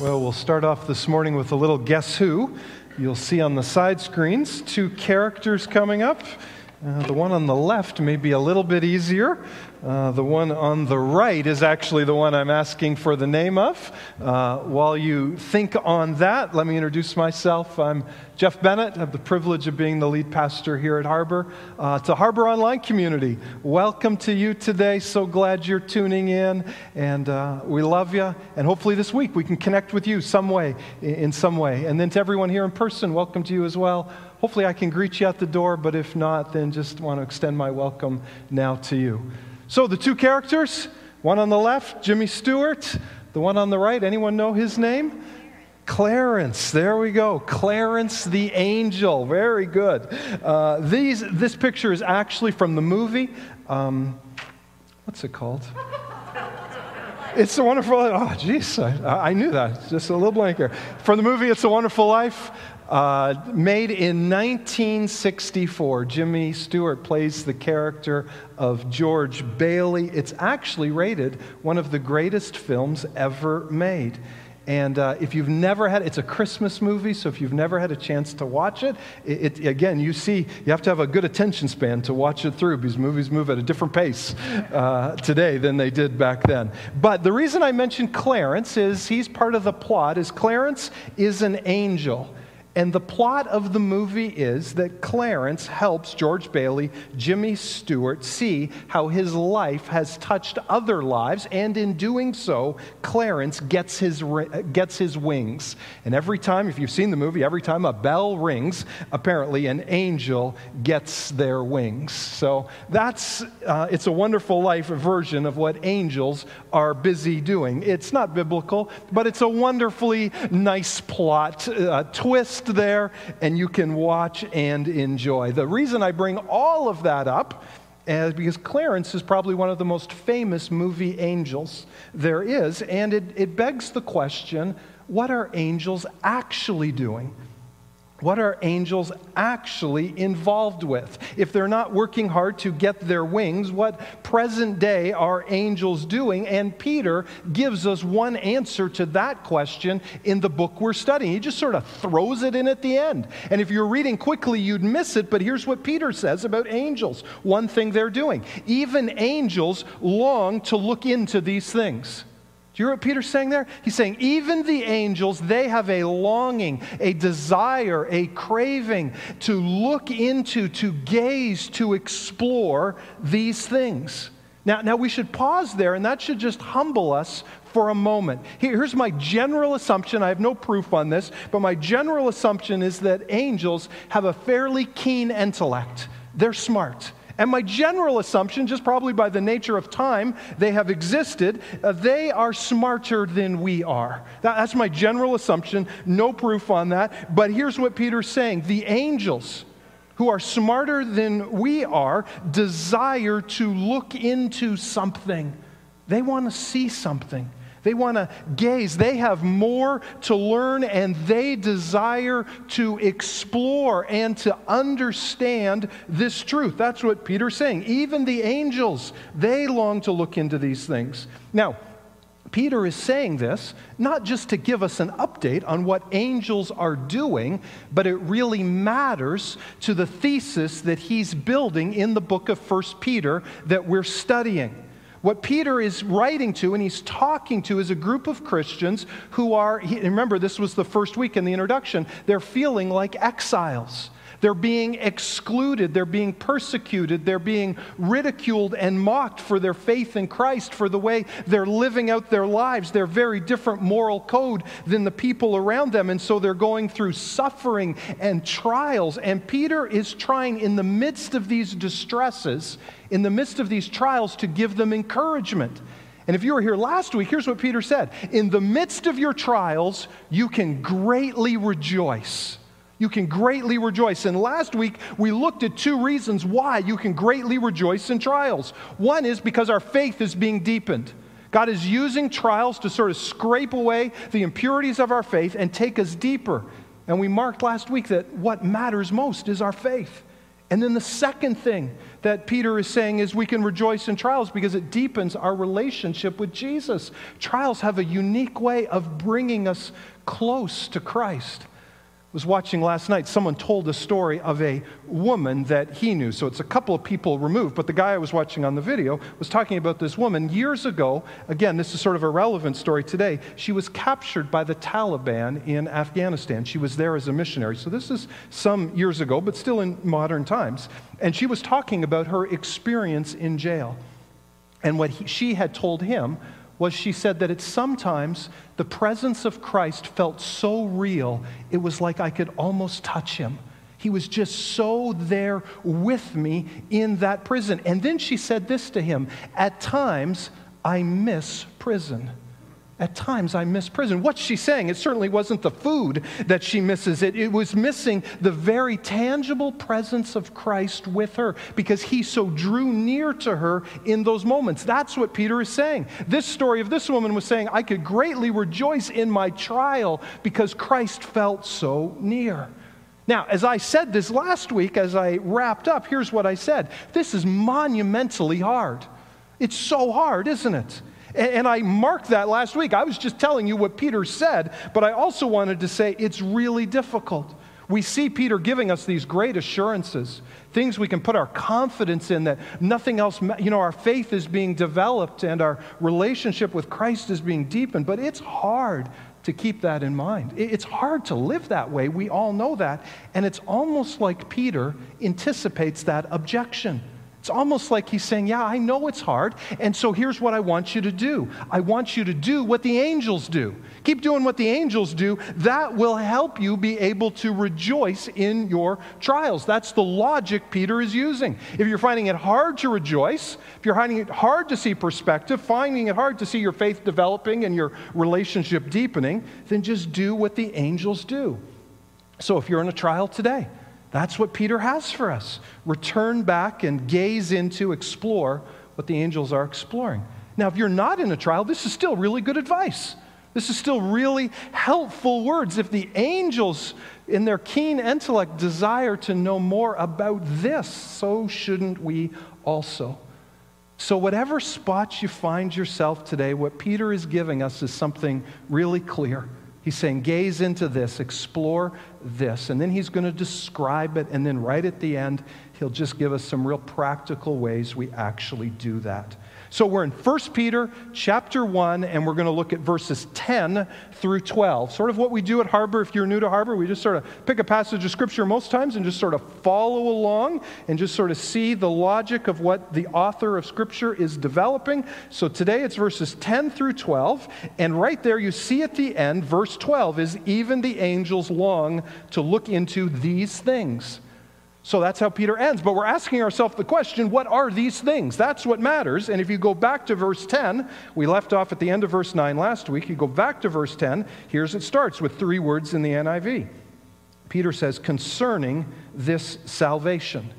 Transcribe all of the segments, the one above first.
Well, we'll start off this morning with a little guess who. You'll see on the side screens two characters coming up. Uh, the one on the left may be a little bit easier. Uh, the one on the right is actually the one I'm asking for the name of. Uh, while you think on that, let me introduce myself. I'm Jeff Bennett. I have the privilege of being the lead pastor here at Harbor. Uh, to Harbor Online community, welcome to you today. So glad you're tuning in, and uh, we love you. And hopefully this week we can connect with you some way, in some way. And then to everyone here in person, welcome to you as well. Hopefully I can greet you at the door, but if not, then just want to extend my welcome now to you. So the two characters, one on the left, Jimmy Stewart, the one on the right, anyone know his name? Clarence, there we go. Clarence the angel. Very good. Uh, these, this picture is actually from the movie. Um, what's it called? It's a Wonderful Life. Oh, jeez, I, I, knew that. Just a little blanker. From the movie It's a Wonderful Life. Uh, made in 1964, Jimmy Stewart plays the character of George Bailey. It's actually rated one of the greatest films ever made. And uh, if you've never had, it's a Christmas movie, so if you've never had a chance to watch it, it, it, again, you see, you have to have a good attention span to watch it through because movies move at a different pace uh, today than they did back then. But the reason I mentioned Clarence is he's part of the plot. Is Clarence is an angel. And the plot of the movie is that Clarence helps George Bailey, Jimmy Stewart, see how his life has touched other lives, and in doing so, Clarence gets his, gets his wings. And every time, if you've seen the movie, every time a bell rings, apparently an angel gets their wings. So that's, uh, it's a wonderful life version of what angels are busy doing. It's not biblical, but it's a wonderfully nice plot uh, twist there and you can watch and enjoy. The reason I bring all of that up is because Clarence is probably one of the most famous movie angels there is, and it, it begs the question what are angels actually doing? What are angels actually involved with? If they're not working hard to get their wings, what present day are angels doing? And Peter gives us one answer to that question in the book we're studying. He just sort of throws it in at the end. And if you're reading quickly, you'd miss it, but here's what Peter says about angels one thing they're doing. Even angels long to look into these things. Do you hear what Peter's saying there? He's saying, even the angels, they have a longing, a desire, a craving to look into, to gaze, to explore these things. Now, now we should pause there, and that should just humble us for a moment. Here's my general assumption. I have no proof on this, but my general assumption is that angels have a fairly keen intellect. They're smart. And my general assumption, just probably by the nature of time they have existed, uh, they are smarter than we are. That, that's my general assumption. No proof on that. But here's what Peter's saying the angels who are smarter than we are desire to look into something, they want to see something. They want to gaze. They have more to learn and they desire to explore and to understand this truth. That's what Peter's saying. Even the angels, they long to look into these things. Now, Peter is saying this not just to give us an update on what angels are doing, but it really matters to the thesis that he's building in the book of 1 Peter that we're studying. What Peter is writing to and he's talking to is a group of Christians who are, remember, this was the first week in the introduction, they're feeling like exiles. They're being excluded. They're being persecuted. They're being ridiculed and mocked for their faith in Christ, for the way they're living out their lives. They're very different moral code than the people around them. And so they're going through suffering and trials. And Peter is trying, in the midst of these distresses, in the midst of these trials, to give them encouragement. And if you were here last week, here's what Peter said In the midst of your trials, you can greatly rejoice. You can greatly rejoice. And last week, we looked at two reasons why you can greatly rejoice in trials. One is because our faith is being deepened. God is using trials to sort of scrape away the impurities of our faith and take us deeper. And we marked last week that what matters most is our faith. And then the second thing that Peter is saying is we can rejoice in trials because it deepens our relationship with Jesus. Trials have a unique way of bringing us close to Christ was watching last night, someone told a story of a woman that he knew. So it's a couple of people removed, but the guy I was watching on the video was talking about this woman years ago. Again, this is sort of a relevant story today. She was captured by the Taliban in Afghanistan. She was there as a missionary. So this is some years ago, but still in modern times. And she was talking about her experience in jail. And what he, she had told him was she said that it's sometimes the presence of Christ felt so real, it was like I could almost touch him. He was just so there with me in that prison. And then she said this to him At times, I miss prison. At times, I miss prison. What's she saying? It certainly wasn't the food that she misses. It, it was missing the very tangible presence of Christ with her because he so drew near to her in those moments. That's what Peter is saying. This story of this woman was saying, I could greatly rejoice in my trial because Christ felt so near. Now, as I said this last week, as I wrapped up, here's what I said this is monumentally hard. It's so hard, isn't it? And I marked that last week. I was just telling you what Peter said, but I also wanted to say it's really difficult. We see Peter giving us these great assurances, things we can put our confidence in that nothing else, you know, our faith is being developed and our relationship with Christ is being deepened, but it's hard to keep that in mind. It's hard to live that way. We all know that. And it's almost like Peter anticipates that objection. It's almost like he's saying, Yeah, I know it's hard, and so here's what I want you to do. I want you to do what the angels do. Keep doing what the angels do. That will help you be able to rejoice in your trials. That's the logic Peter is using. If you're finding it hard to rejoice, if you're finding it hard to see perspective, finding it hard to see your faith developing and your relationship deepening, then just do what the angels do. So if you're in a trial today, that's what Peter has for us. Return back and gaze into, explore what the angels are exploring. Now, if you're not in a trial, this is still really good advice. This is still really helpful words. If the angels, in their keen intellect, desire to know more about this, so shouldn't we also. So, whatever spot you find yourself today, what Peter is giving us is something really clear. He's saying, gaze into this, explore this. And then he's going to describe it. And then right at the end, he'll just give us some real practical ways we actually do that. So we're in 1 Peter chapter 1, and we're going to look at verses 10 through 12. Sort of what we do at Harbor. If you're new to Harbor, we just sort of pick a passage of Scripture most times and just sort of follow along and just sort of see the logic of what the author of Scripture is developing. So today it's verses 10 through 12, and right there you see at the end, verse 12 is even the angels long to look into these things. So that's how Peter ends. But we're asking ourselves the question what are these things? That's what matters. And if you go back to verse 10, we left off at the end of verse 9 last week. You go back to verse 10, here's it starts with three words in the NIV. Peter says, concerning this salvation.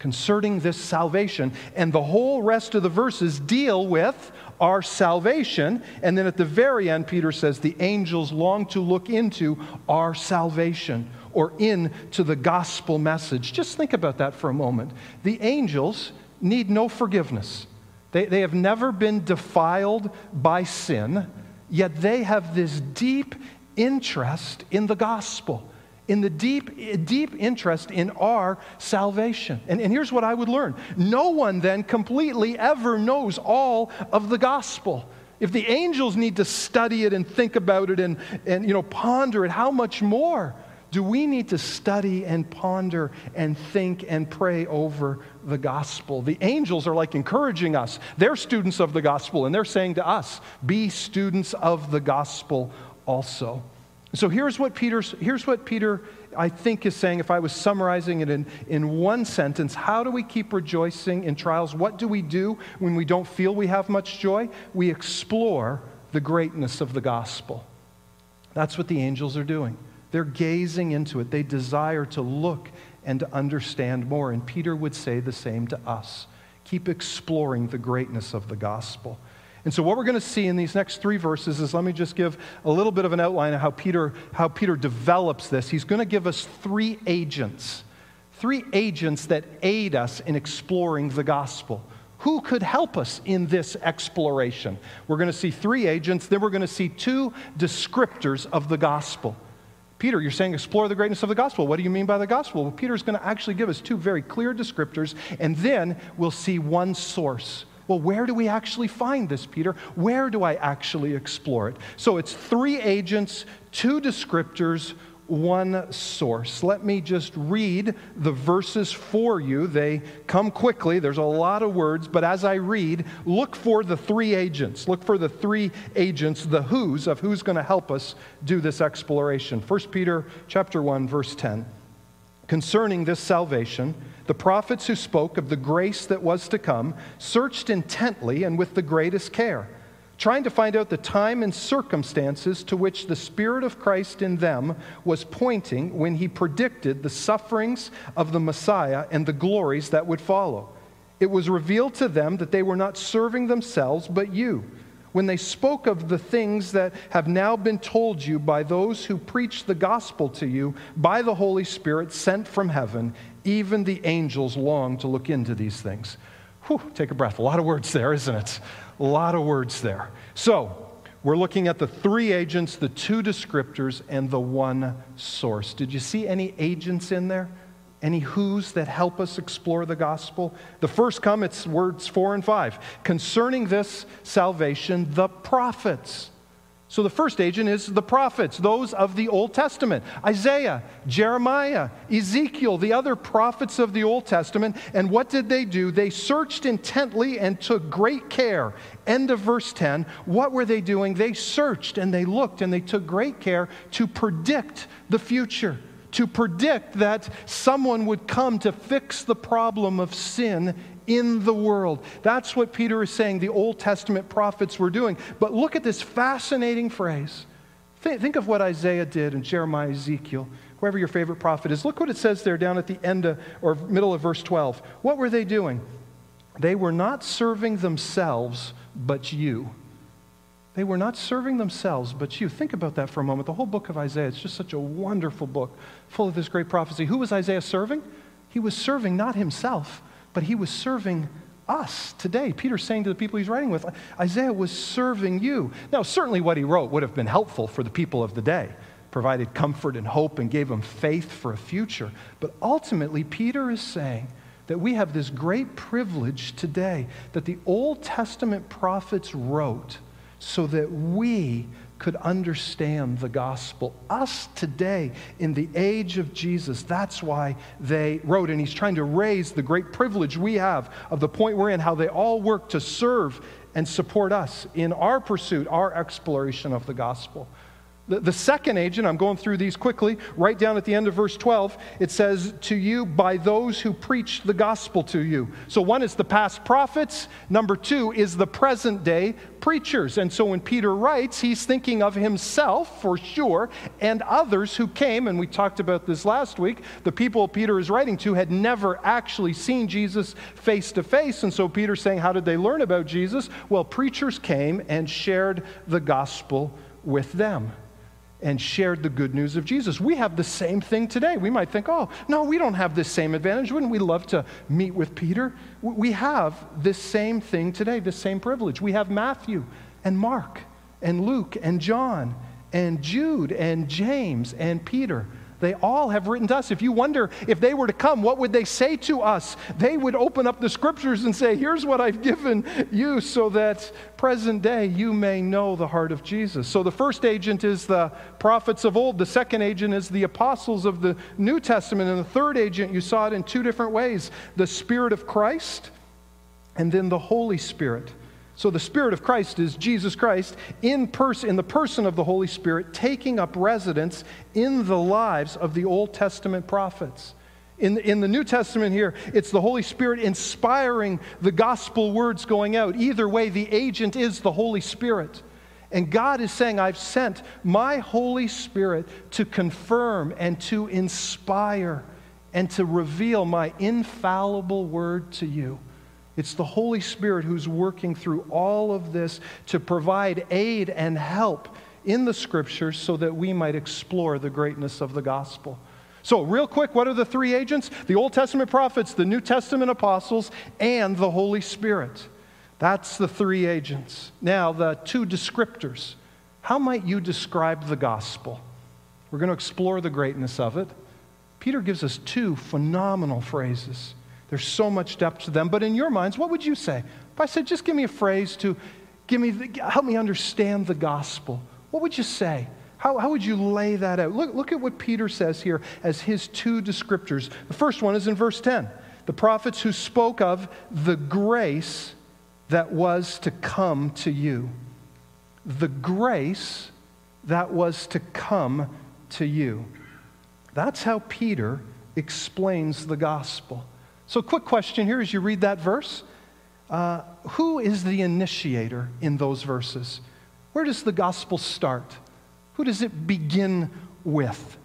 Concerning this salvation. And the whole rest of the verses deal with our salvation. And then at the very end, Peter says, the angels long to look into our salvation or into the gospel message. Just think about that for a moment. The angels need no forgiveness, they, they have never been defiled by sin, yet they have this deep interest in the gospel. In the deep, deep interest in our salvation. And, and here's what I would learn no one then completely ever knows all of the gospel. If the angels need to study it and think about it and, and you know, ponder it, how much more do we need to study and ponder and think and pray over the gospel? The angels are like encouraging us. They're students of the gospel, and they're saying to us, be students of the gospel also. So here's what, Peter's, here's what Peter, I think, is saying. If I was summarizing it in, in one sentence, how do we keep rejoicing in trials? What do we do when we don't feel we have much joy? We explore the greatness of the gospel. That's what the angels are doing. They're gazing into it. They desire to look and to understand more. And Peter would say the same to us. Keep exploring the greatness of the gospel. And so, what we're going to see in these next three verses is let me just give a little bit of an outline of how Peter, how Peter develops this. He's going to give us three agents, three agents that aid us in exploring the gospel. Who could help us in this exploration? We're going to see three agents, then we're going to see two descriptors of the gospel. Peter, you're saying explore the greatness of the gospel. What do you mean by the gospel? Well, Peter's going to actually give us two very clear descriptors, and then we'll see one source. Well, where do we actually find this, Peter? Where do I actually explore it? So it's three agents, two descriptors, one source. Let me just read the verses for you. They come quickly, there's a lot of words, but as I read, look for the three agents. Look for the three agents, the who's of who's going to help us do this exploration. 1 Peter chapter 1 verse 10. Concerning this salvation, the prophets who spoke of the grace that was to come searched intently and with the greatest care trying to find out the time and circumstances to which the Spirit of Christ in them was pointing when he predicted the sufferings of the Messiah and the glories that would follow. It was revealed to them that they were not serving themselves, but you, when they spoke of the things that have now been told you by those who preach the gospel to you by the Holy Spirit sent from heaven. Even the angels long to look into these things. Whew, take a breath. A lot of words there, isn't it? A lot of words there. So, we're looking at the three agents, the two descriptors, and the one source. Did you see any agents in there? Any who's that help us explore the gospel? The first come, it's words four and five. Concerning this salvation, the prophets. So the first agent is the prophets, those of the Old Testament Isaiah, Jeremiah, Ezekiel, the other prophets of the Old Testament. And what did they do? They searched intently and took great care. End of verse 10. What were they doing? They searched and they looked and they took great care to predict the future to predict that someone would come to fix the problem of sin in the world. That's what Peter is saying the Old Testament prophets were doing. But look at this fascinating phrase. Think, think of what Isaiah did and Jeremiah, Ezekiel, whoever your favorite prophet is. Look what it says there down at the end of, or middle of verse 12. What were they doing? They were not serving themselves, but you. They were not serving themselves, but you. Think about that for a moment. The whole book of Isaiah, it's just such a wonderful book full of this great prophecy. Who was Isaiah serving? He was serving not himself, but he was serving us today. Peter's saying to the people he's writing with, Isaiah was serving you. Now, certainly what he wrote would have been helpful for the people of the day, provided comfort and hope and gave them faith for a future. But ultimately, Peter is saying that we have this great privilege today that the Old Testament prophets wrote so that we could understand the gospel. Us today, in the age of Jesus, that's why they wrote. And he's trying to raise the great privilege we have of the point we're in, how they all work to serve and support us in our pursuit, our exploration of the gospel. The, the second agent, I'm going through these quickly, right down at the end of verse 12, it says, To you by those who preach the gospel to you. So one is the past prophets, number two is the present day preachers. And so when Peter writes, he's thinking of himself for sure and others who came, and we talked about this last week. The people Peter is writing to had never actually seen Jesus face to face. And so Peter's saying, How did they learn about Jesus? Well, preachers came and shared the gospel with them and shared the good news of Jesus. We have the same thing today. We might think, oh, no, we don't have this same advantage. Wouldn't we love to meet with Peter? We have this same thing today, this same privilege. We have Matthew and Mark and Luke and John and Jude and James and Peter. They all have written to us. If you wonder if they were to come, what would they say to us? They would open up the scriptures and say, Here's what I've given you so that present day you may know the heart of Jesus. So the first agent is the prophets of old, the second agent is the apostles of the New Testament, and the third agent, you saw it in two different ways the Spirit of Christ and then the Holy Spirit. So the Spirit of Christ is Jesus Christ in, pers- in the person of the Holy Spirit, taking up residence in the lives of the Old Testament prophets. In, in the New Testament here, it's the Holy Spirit inspiring the gospel words going out. Either way, the agent is the Holy Spirit. And God is saying, I've sent my Holy Spirit to confirm and to inspire and to reveal my infallible word to you. It's the Holy Spirit who's working through all of this to provide aid and help in the scriptures so that we might explore the greatness of the gospel. So, real quick, what are the three agents? The Old Testament prophets, the New Testament apostles, and the Holy Spirit. That's the three agents. Now, the two descriptors. How might you describe the gospel? We're going to explore the greatness of it. Peter gives us two phenomenal phrases. There's so much depth to them, but in your minds, what would you say? If I said, just give me a phrase to give me, help me understand the gospel, what would you say? How, how would you lay that out? Look, look at what Peter says here as his two descriptors. The first one is in verse 10 the prophets who spoke of the grace that was to come to you. The grace that was to come to you. That's how Peter explains the gospel. So, quick question here as you read that verse uh, Who is the initiator in those verses? Where does the gospel start? Who does it begin with?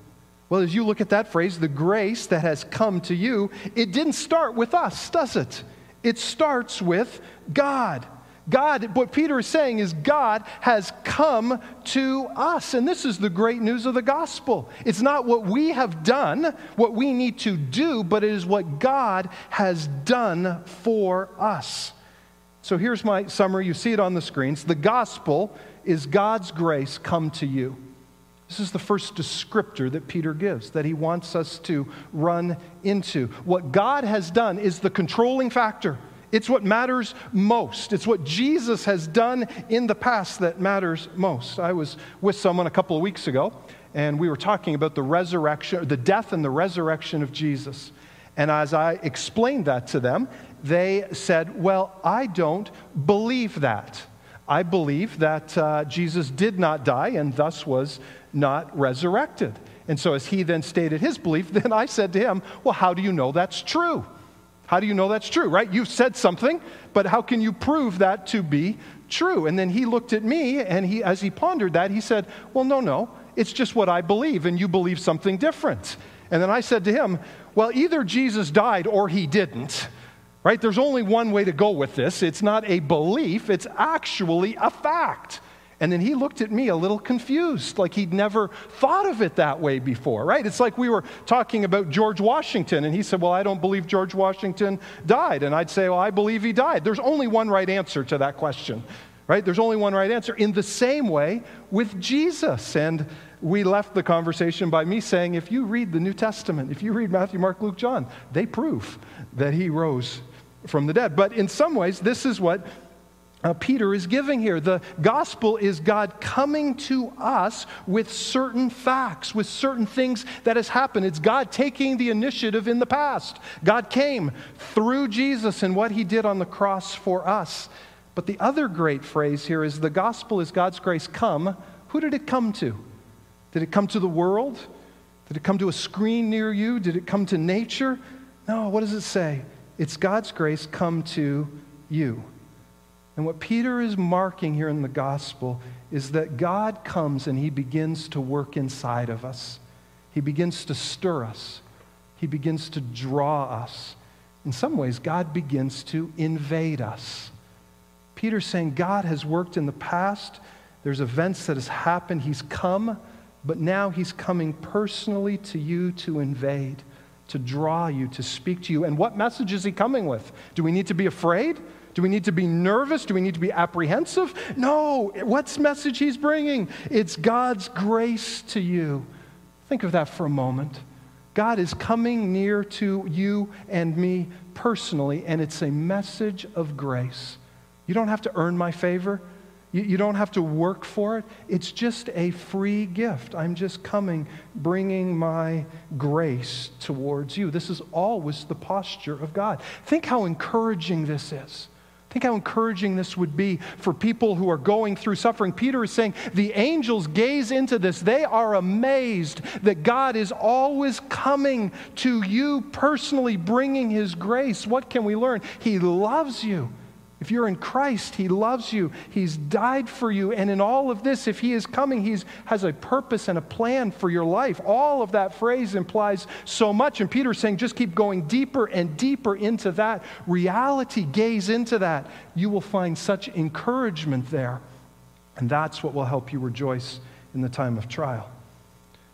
Well, as you look at that phrase, the grace that has come to you, it didn't start with us, does it? It starts with God. God, what Peter is saying is God has come to us. And this is the great news of the gospel. It's not what we have done, what we need to do, but it is what God has done for us. So here's my summary. You see it on the screens. The gospel is God's grace come to you. This is the first descriptor that Peter gives that he wants us to run into. What God has done is the controlling factor. It's what matters most. It's what Jesus has done in the past that matters most. I was with someone a couple of weeks ago, and we were talking about the resurrection, the death and the resurrection of Jesus. And as I explained that to them, they said, Well, I don't believe that. I believe that uh, Jesus did not die and thus was not resurrected. And so, as he then stated his belief, then I said to him, Well, how do you know that's true? How do you know that's true, right? You've said something, but how can you prove that to be true? And then he looked at me, and he, as he pondered that, he said, Well, no, no, it's just what I believe, and you believe something different. And then I said to him, Well, either Jesus died or he didn't, right? There's only one way to go with this. It's not a belief, it's actually a fact. And then he looked at me a little confused, like he'd never thought of it that way before, right? It's like we were talking about George Washington, and he said, Well, I don't believe George Washington died. And I'd say, Well, I believe he died. There's only one right answer to that question, right? There's only one right answer. In the same way with Jesus. And we left the conversation by me saying, If you read the New Testament, if you read Matthew, Mark, Luke, John, they prove that he rose from the dead. But in some ways, this is what uh, Peter is giving here. The gospel is God coming to us with certain facts, with certain things that has happened. It's God taking the initiative in the past. God came through Jesus and what he did on the cross for us. But the other great phrase here is the gospel is God's grace come. Who did it come to? Did it come to the world? Did it come to a screen near you? Did it come to nature? No, what does it say? It's God's grace come to you. And what Peter is marking here in the gospel is that God comes and he begins to work inside of us. He begins to stir us. He begins to draw us. In some ways, God begins to invade us. Peter's saying God has worked in the past. There's events that has happened. He's come, but now he's coming personally to you to invade, to draw you, to speak to you. And what message is he coming with? Do we need to be afraid? Do we need to be nervous? Do we need to be apprehensive? No. What's message he's bringing? It's God's grace to you. Think of that for a moment. God is coming near to you and me personally, and it's a message of grace. You don't have to earn my favor. You, you, don't have to work for it. It's just a free gift. I'm just coming, bringing my grace towards you. This is always the posture of God. Think how encouraging this is. Think how encouraging this would be for people who are going through suffering. Peter is saying the angels gaze into this. They are amazed that God is always coming to you personally, bringing his grace. What can we learn? He loves you. If you're in Christ, He loves you. He's died for you. And in all of this, if He is coming, He has a purpose and a plan for your life. All of that phrase implies so much. And Peter's saying, just keep going deeper and deeper into that reality. Gaze into that. You will find such encouragement there. And that's what will help you rejoice in the time of trial.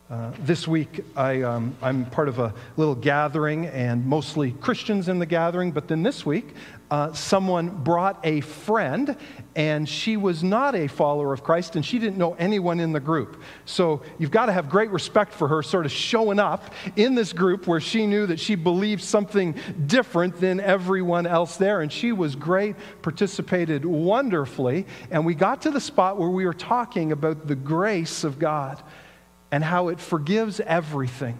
Uh, this week, I, um, I'm part of a little gathering, and mostly Christians in the gathering. But then this week, uh, someone brought a friend, and she was not a follower of Christ, and she didn't know anyone in the group. So you've got to have great respect for her sort of showing up in this group where she knew that she believed something different than everyone else there. And she was great, participated wonderfully. And we got to the spot where we were talking about the grace of God and how it forgives everything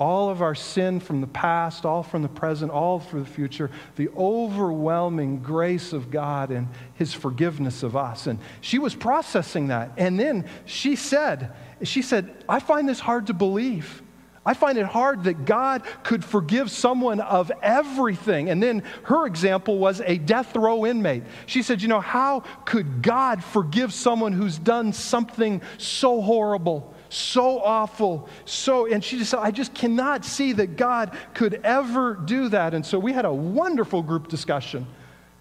all of our sin from the past, all from the present, all for the future, the overwhelming grace of God and His forgiveness of us. And she was processing that. And then she said, she said, I find this hard to believe. I find it hard that God could forgive someone of everything. And then her example was a death row inmate. She said, You know, how could God forgive someone who's done something so horrible? So awful, so, and she just said, I just cannot see that God could ever do that. And so we had a wonderful group discussion,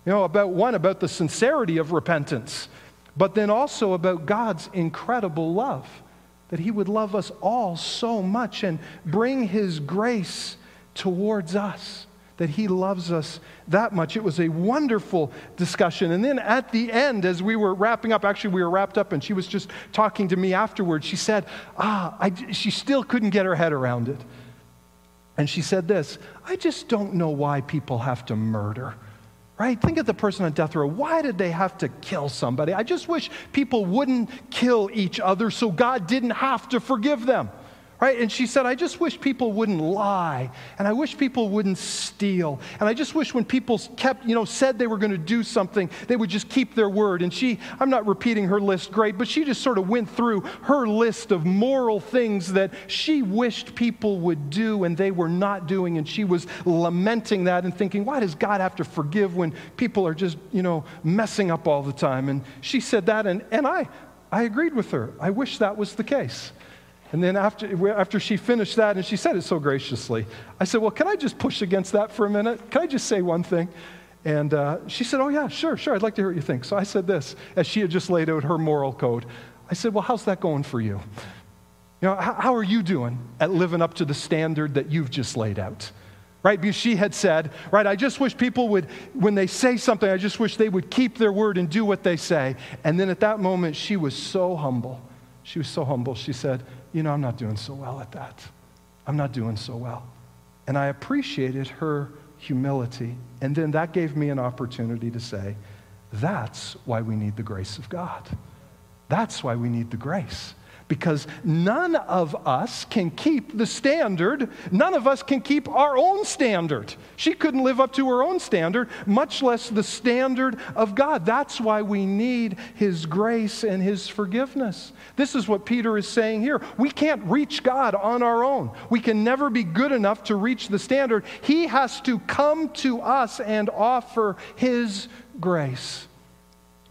you know, about one, about the sincerity of repentance, but then also about God's incredible love, that He would love us all so much and bring His grace towards us that He loves us that much. It was a wonderful discussion. And then at the end, as we were wrapping up, actually, we were wrapped up, and she was just talking to me afterwards. She said, Ah, I, she still couldn't get her head around it. And she said this I just don't know why people have to murder. Right? Think of the person on death row. Why did they have to kill somebody? I just wish people wouldn't kill each other so God didn't have to forgive them. Right? And she said, I just wish people wouldn't lie. And I wish people wouldn't steal. And I just wish when people kept, you know, said they were going to do something, they would just keep their word. And she, I'm not repeating her list great, but she just sort of went through her list of moral things that she wished people would do and they were not doing. And she was lamenting that and thinking, why does God have to forgive when people are just, you know, messing up all the time? And she said that, and, and I, I agreed with her. I wish that was the case. And then after, after she finished that, and she said it so graciously, I said, Well, can I just push against that for a minute? Can I just say one thing? And uh, she said, Oh, yeah, sure, sure. I'd like to hear what you think. So I said this as she had just laid out her moral code. I said, Well, how's that going for you? You know, how, how are you doing at living up to the standard that you've just laid out? Right? Because she had said, Right, I just wish people would, when they say something, I just wish they would keep their word and do what they say. And then at that moment, she was so humble. She was so humble. She said, you know, I'm not doing so well at that. I'm not doing so well. And I appreciated her humility. And then that gave me an opportunity to say, that's why we need the grace of God. That's why we need the grace because none of us can keep the standard. None of us can keep our own standard. She couldn't live up to her own standard, much less the standard of God. That's why we need His grace and His forgiveness. This is what Peter is saying here. We can't reach God on our own, we can never be good enough to reach the standard. He has to come to us and offer His grace.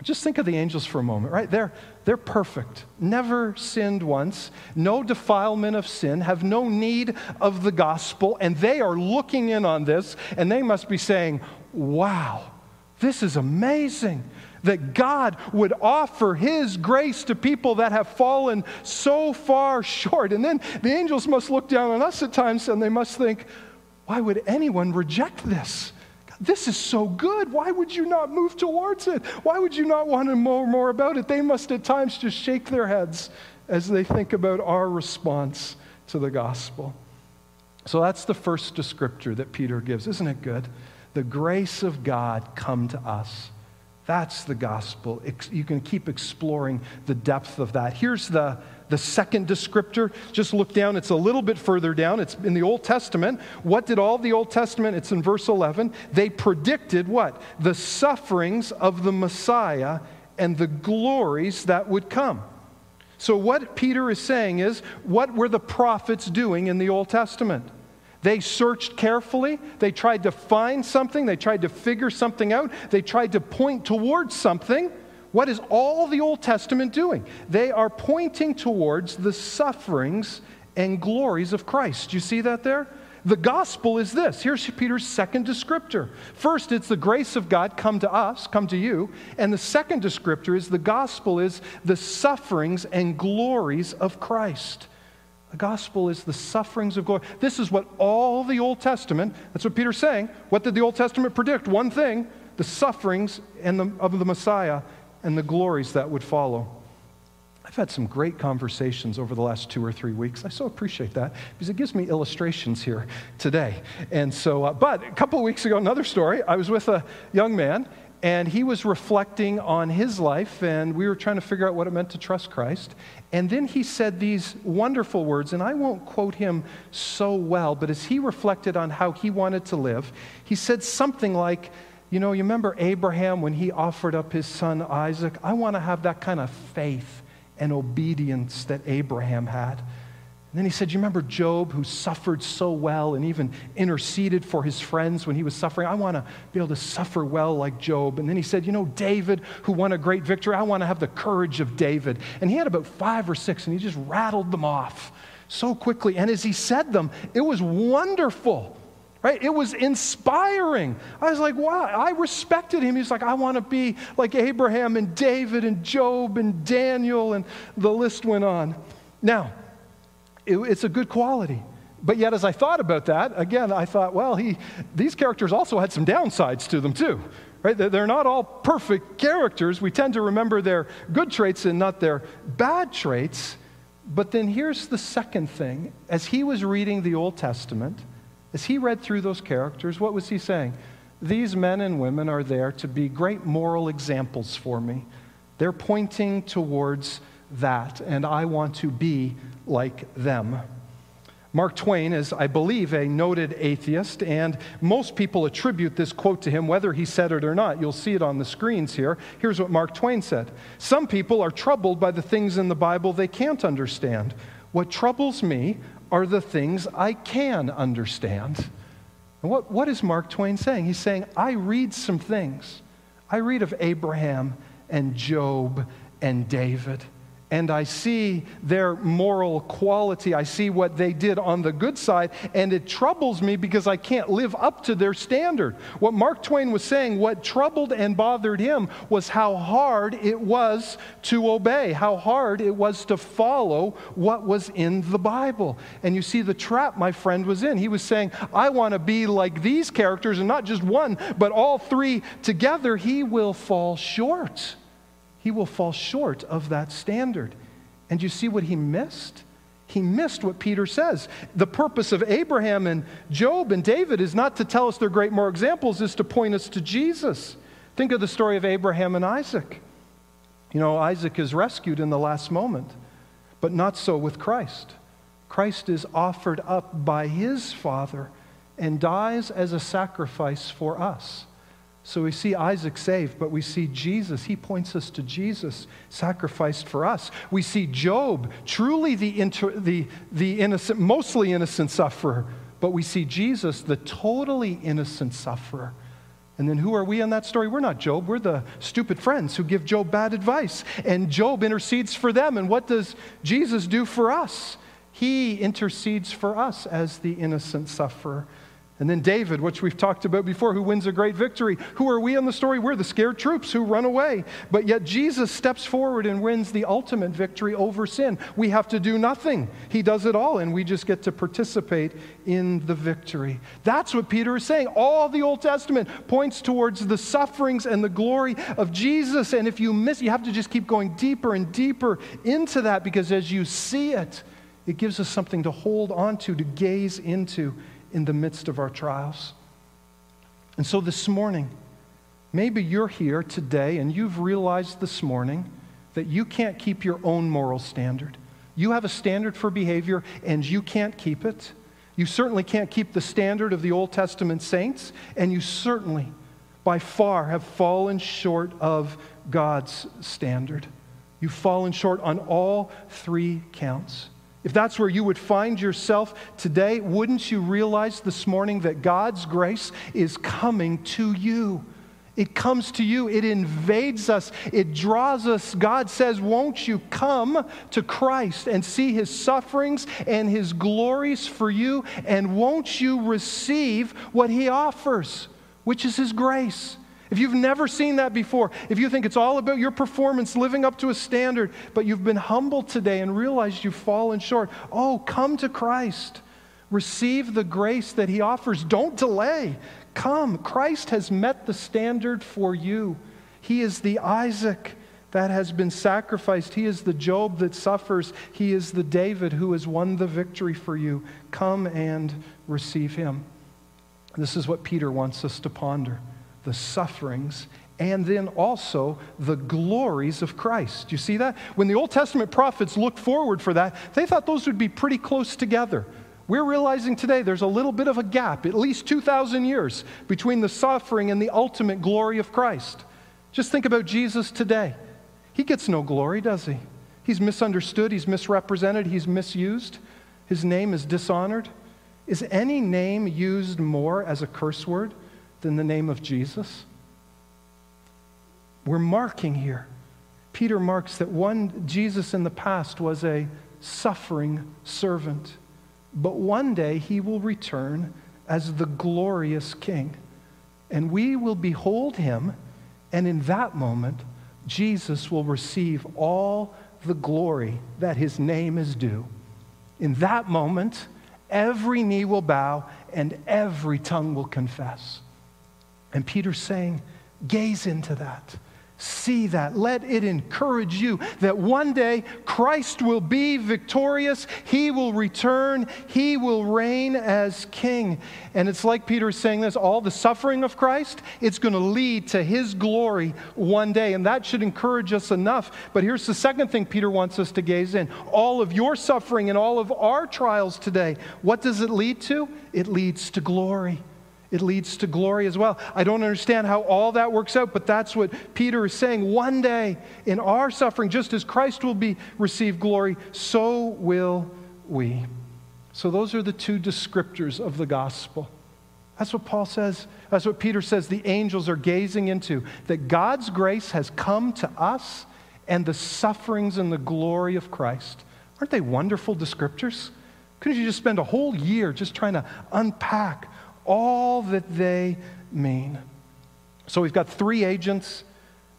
Just think of the angels for a moment, right? They're, they're perfect, never sinned once, no defilement of sin, have no need of the gospel, and they are looking in on this, and they must be saying, Wow, this is amazing that God would offer His grace to people that have fallen so far short. And then the angels must look down on us at times and they must think, Why would anyone reject this? This is so good. Why would you not move towards it? Why would you not want to know more about it? They must at times just shake their heads as they think about our response to the gospel. So that's the first descriptor that Peter gives. Isn't it good? The grace of God come to us. That's the gospel. You can keep exploring the depth of that. Here's the the second descriptor, just look down. It's a little bit further down. It's in the Old Testament. What did all the Old Testament? It's in verse 11. They predicted what? The sufferings of the Messiah and the glories that would come. So, what Peter is saying is, what were the prophets doing in the Old Testament? They searched carefully. They tried to find something. They tried to figure something out. They tried to point towards something. What is all the Old Testament doing? They are pointing towards the sufferings and glories of Christ. Do you see that there? The gospel is this. Here's Peter's second descriptor. First, it's the grace of God come to us, come to you. And the second descriptor is the gospel is the sufferings and glories of Christ. The gospel is the sufferings of glory. This is what all the Old Testament, that's what Peter's saying. What did the Old Testament predict? One thing the sufferings and the, of the Messiah and the glories that would follow. I've had some great conversations over the last two or three weeks. I so appreciate that because it gives me illustrations here today. And so, uh, but a couple of weeks ago, another story. I was with a young man, and he was reflecting on his life, and we were trying to figure out what it meant to trust Christ. And then he said these wonderful words, and I won't quote him so well, but as he reflected on how he wanted to live, he said something like, You know, you remember Abraham when he offered up his son Isaac? I want to have that kind of faith and obedience that Abraham had. And then he said, You remember Job, who suffered so well and even interceded for his friends when he was suffering? I want to be able to suffer well like Job. And then he said, You know, David, who won a great victory, I want to have the courage of David. And he had about five or six, and he just rattled them off so quickly. And as he said them, it was wonderful. Right? It was inspiring. I was like, wow, I respected him. He's like, I want to be like Abraham and David and Job and Daniel, and the list went on. Now, it, it's a good quality. But yet, as I thought about that, again, I thought, well, he, these characters also had some downsides to them, too. Right? They're not all perfect characters. We tend to remember their good traits and not their bad traits. But then here's the second thing. As he was reading the Old Testament, as he read through those characters, what was he saying? These men and women are there to be great moral examples for me. They're pointing towards that, and I want to be like them. Mark Twain is, I believe, a noted atheist, and most people attribute this quote to him, whether he said it or not. You'll see it on the screens here. Here's what Mark Twain said Some people are troubled by the things in the Bible they can't understand. What troubles me are the things I can understand. And what, what is Mark Twain saying? He's saying, I read some things. I read of Abraham and Job and David and I see their moral quality. I see what they did on the good side, and it troubles me because I can't live up to their standard. What Mark Twain was saying, what troubled and bothered him was how hard it was to obey, how hard it was to follow what was in the Bible. And you see the trap my friend was in. He was saying, I want to be like these characters, and not just one, but all three together. He will fall short he will fall short of that standard. And you see what he missed? He missed what Peter says. The purpose of Abraham and Job and David is not to tell us they're great moral examples, is to point us to Jesus. Think of the story of Abraham and Isaac. You know, Isaac is rescued in the last moment, but not so with Christ. Christ is offered up by his Father and dies as a sacrifice for us. So we see Isaac saved, but we see Jesus. He points us to Jesus sacrificed for us. We see Job, truly the, inter, the, the innocent, mostly innocent sufferer, but we see Jesus, the totally innocent sufferer. And then who are we in that story? We're not Job. We're the stupid friends who give Job bad advice. And Job intercedes for them. And what does Jesus do for us? He intercedes for us as the innocent sufferer. And then David, which we've talked about before, who wins a great victory. Who are we in the story? We're the scared troops who run away. But yet Jesus steps forward and wins the ultimate victory over sin. We have to do nothing, He does it all, and we just get to participate in the victory. That's what Peter is saying. All the Old Testament points towards the sufferings and the glory of Jesus. And if you miss, you have to just keep going deeper and deeper into that because as you see it, it gives us something to hold on to, to gaze into in the midst of our trials. And so this morning, maybe you're here today and you've realized this morning that you can't keep your own moral standard. You have a standard for behavior and you can't keep it. You certainly can't keep the standard of the Old Testament saints, and you certainly, by far, have fallen short of God's standard. You've fallen short on all three counts. If that's where you would find yourself today, wouldn't you realize this morning that God's grace is coming to you? It comes to you, it invades us, it draws us. God says, Won't you come to Christ and see his sufferings and his glories for you? And won't you receive what he offers, which is his grace? If you've never seen that before, if you think it's all about your performance, living up to a standard, but you've been humbled today and realized you've fallen short, oh, come to Christ. Receive the grace that He offers. Don't delay. Come. Christ has met the standard for you. He is the Isaac that has been sacrificed. He is the Job that suffers. He is the David who has won the victory for you. Come and receive Him. This is what Peter wants us to ponder the sufferings and then also the glories of Christ. You see that? When the Old Testament prophets looked forward for that, they thought those would be pretty close together. We're realizing today there's a little bit of a gap, at least 2,000 years, between the suffering and the ultimate glory of Christ. Just think about Jesus today. He gets no glory, does he? He's misunderstood, he's misrepresented, he's misused, his name is dishonored. Is any name used more as a curse word than the name of Jesus? We're marking here. Peter marks that one, Jesus in the past was a suffering servant, but one day he will return as the glorious king. And we will behold him, and in that moment, Jesus will receive all the glory that his name is due. In that moment, every knee will bow and every tongue will confess. And Peter's saying, gaze into that. See that. Let it encourage you that one day Christ will be victorious. He will return. He will reign as king. And it's like Peter is saying this all the suffering of Christ, it's going to lead to his glory one day. And that should encourage us enough. But here's the second thing Peter wants us to gaze in all of your suffering and all of our trials today, what does it lead to? It leads to glory it leads to glory as well. I don't understand how all that works out, but that's what Peter is saying. One day in our suffering, just as Christ will be receive glory, so will we. So those are the two descriptors of the gospel. That's what Paul says. That's what Peter says the angels are gazing into. That God's grace has come to us and the sufferings and the glory of Christ. Aren't they wonderful descriptors? Couldn't you just spend a whole year just trying to unpack all that they mean. So we've got three agents,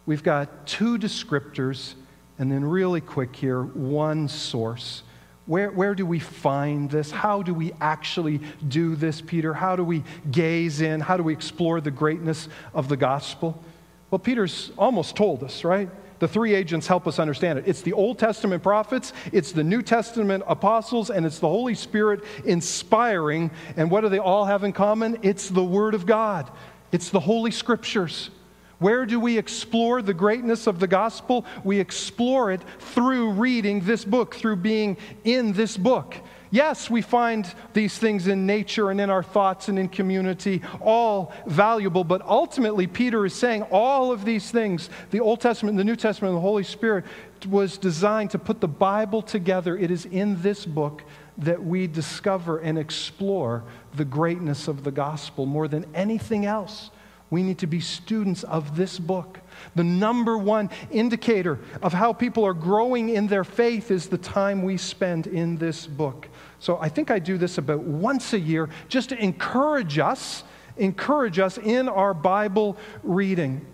we've got two descriptors, and then, really quick here, one source. Where, where do we find this? How do we actually do this, Peter? How do we gaze in? How do we explore the greatness of the gospel? Well, Peter's almost told us, right? The three agents help us understand it. It's the Old Testament prophets, it's the New Testament apostles, and it's the Holy Spirit inspiring. And what do they all have in common? It's the Word of God, it's the Holy Scriptures. Where do we explore the greatness of the gospel? We explore it through reading this book, through being in this book. Yes, we find these things in nature and in our thoughts and in community, all valuable, but ultimately, Peter is saying all of these things, the Old Testament, the New Testament, and the Holy Spirit, was designed to put the Bible together. It is in this book that we discover and explore the greatness of the gospel more than anything else. We need to be students of this book. The number one indicator of how people are growing in their faith is the time we spend in this book. So I think I do this about once a year just to encourage us, encourage us in our Bible reading.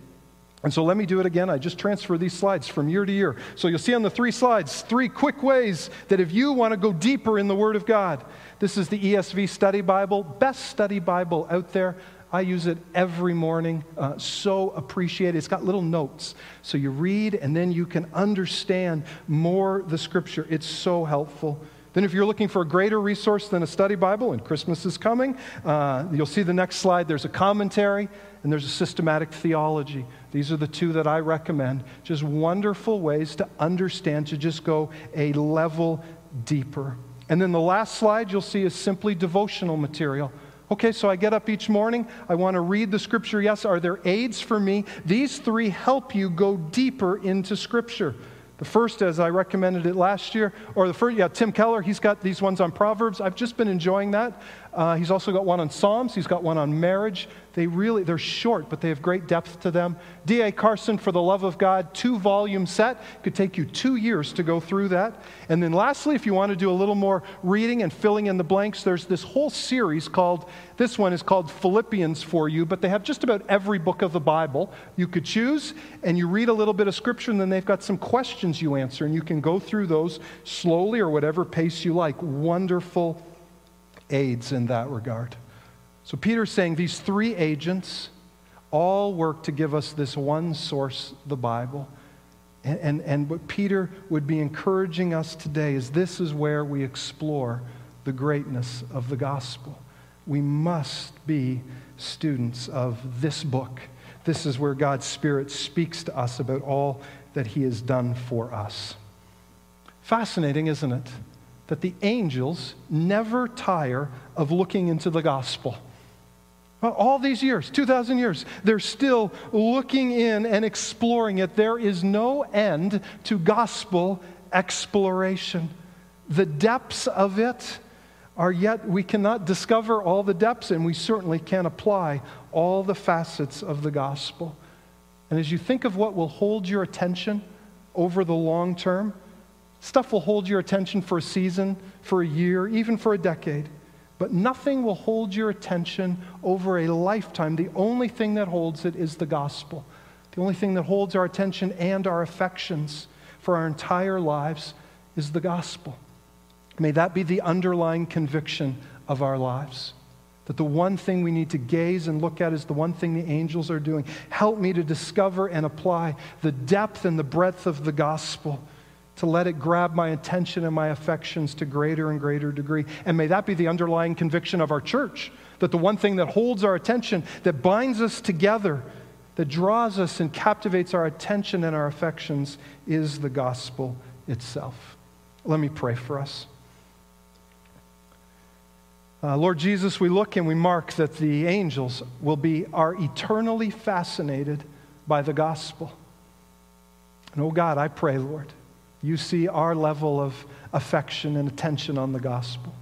And so let me do it again. I just transfer these slides from year to year. So you'll see on the three slides three quick ways that if you want to go deeper in the Word of God, this is the ESV Study Bible, best study Bible out there. I use it every morning. Uh, so appreciate it. It's got little notes. So you read and then you can understand more the scripture. It's so helpful. Then, if you're looking for a greater resource than a study Bible, and Christmas is coming, uh, you'll see the next slide. There's a commentary and there's a systematic theology. These are the two that I recommend. Just wonderful ways to understand, to just go a level deeper. And then the last slide you'll see is simply devotional material. Okay, so I get up each morning. I want to read the scripture. Yes, are there aids for me? These three help you go deeper into scripture. The first, as I recommended it last year, or the first, yeah, Tim Keller, he's got these ones on Proverbs. I've just been enjoying that. Uh, he's also got one on Psalms, he's got one on marriage. They really, they're short, but they have great depth to them. D.A. Carson, For the Love of God, two volume set. Could take you two years to go through that. And then lastly, if you want to do a little more reading and filling in the blanks, there's this whole series called, this one is called Philippians for you, but they have just about every book of the Bible you could choose. And you read a little bit of scripture, and then they've got some questions you answer, and you can go through those slowly or whatever pace you like. Wonderful aids in that regard. So Peter's saying these three agents all work to give us this one source, the Bible. And, and, and what Peter would be encouraging us today is this is where we explore the greatness of the gospel. We must be students of this book. This is where God's Spirit speaks to us about all that He has done for us. Fascinating, isn't it? That the angels never tire of looking into the gospel. All these years, 2,000 years, they're still looking in and exploring it. There is no end to gospel exploration. The depths of it are yet, we cannot discover all the depths, and we certainly can't apply all the facets of the gospel. And as you think of what will hold your attention over the long term, stuff will hold your attention for a season, for a year, even for a decade. But nothing will hold your attention over a lifetime. The only thing that holds it is the gospel. The only thing that holds our attention and our affections for our entire lives is the gospel. May that be the underlying conviction of our lives. That the one thing we need to gaze and look at is the one thing the angels are doing. Help me to discover and apply the depth and the breadth of the gospel to let it grab my attention and my affections to greater and greater degree. And may that be the underlying conviction of our church that the one thing that holds our attention, that binds us together, that draws us and captivates our attention and our affections is the gospel itself. Let me pray for us. Uh, Lord Jesus, we look and we mark that the angels will be are eternally fascinated by the gospel. And oh God, I pray, Lord, you see our level of affection and attention on the gospel.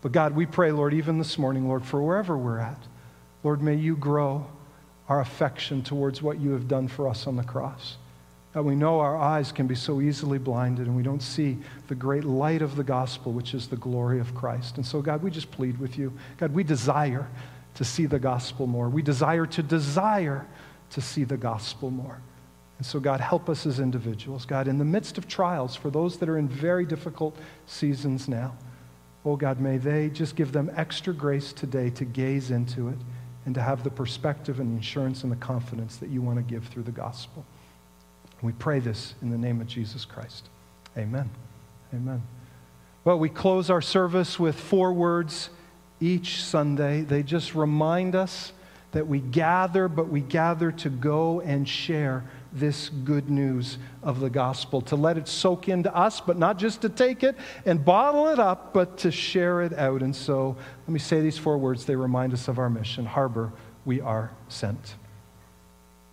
But God, we pray, Lord, even this morning, Lord, for wherever we're at, Lord, may you grow our affection towards what you have done for us on the cross. That we know our eyes can be so easily blinded and we don't see the great light of the gospel, which is the glory of Christ. And so, God, we just plead with you. God, we desire to see the gospel more. We desire to desire to see the gospel more. And so, God, help us as individuals. God, in the midst of trials, for those that are in very difficult seasons now, oh God, may they just give them extra grace today to gaze into it and to have the perspective and the assurance and the confidence that you want to give through the gospel. We pray this in the name of Jesus Christ. Amen. Amen. Well, we close our service with four words each Sunday. They just remind us that we gather, but we gather to go and share this good news of the gospel, to let it soak into us, but not just to take it and bottle it up, but to share it out. And so let me say these four words. They remind us of our mission Harbor, we are sent.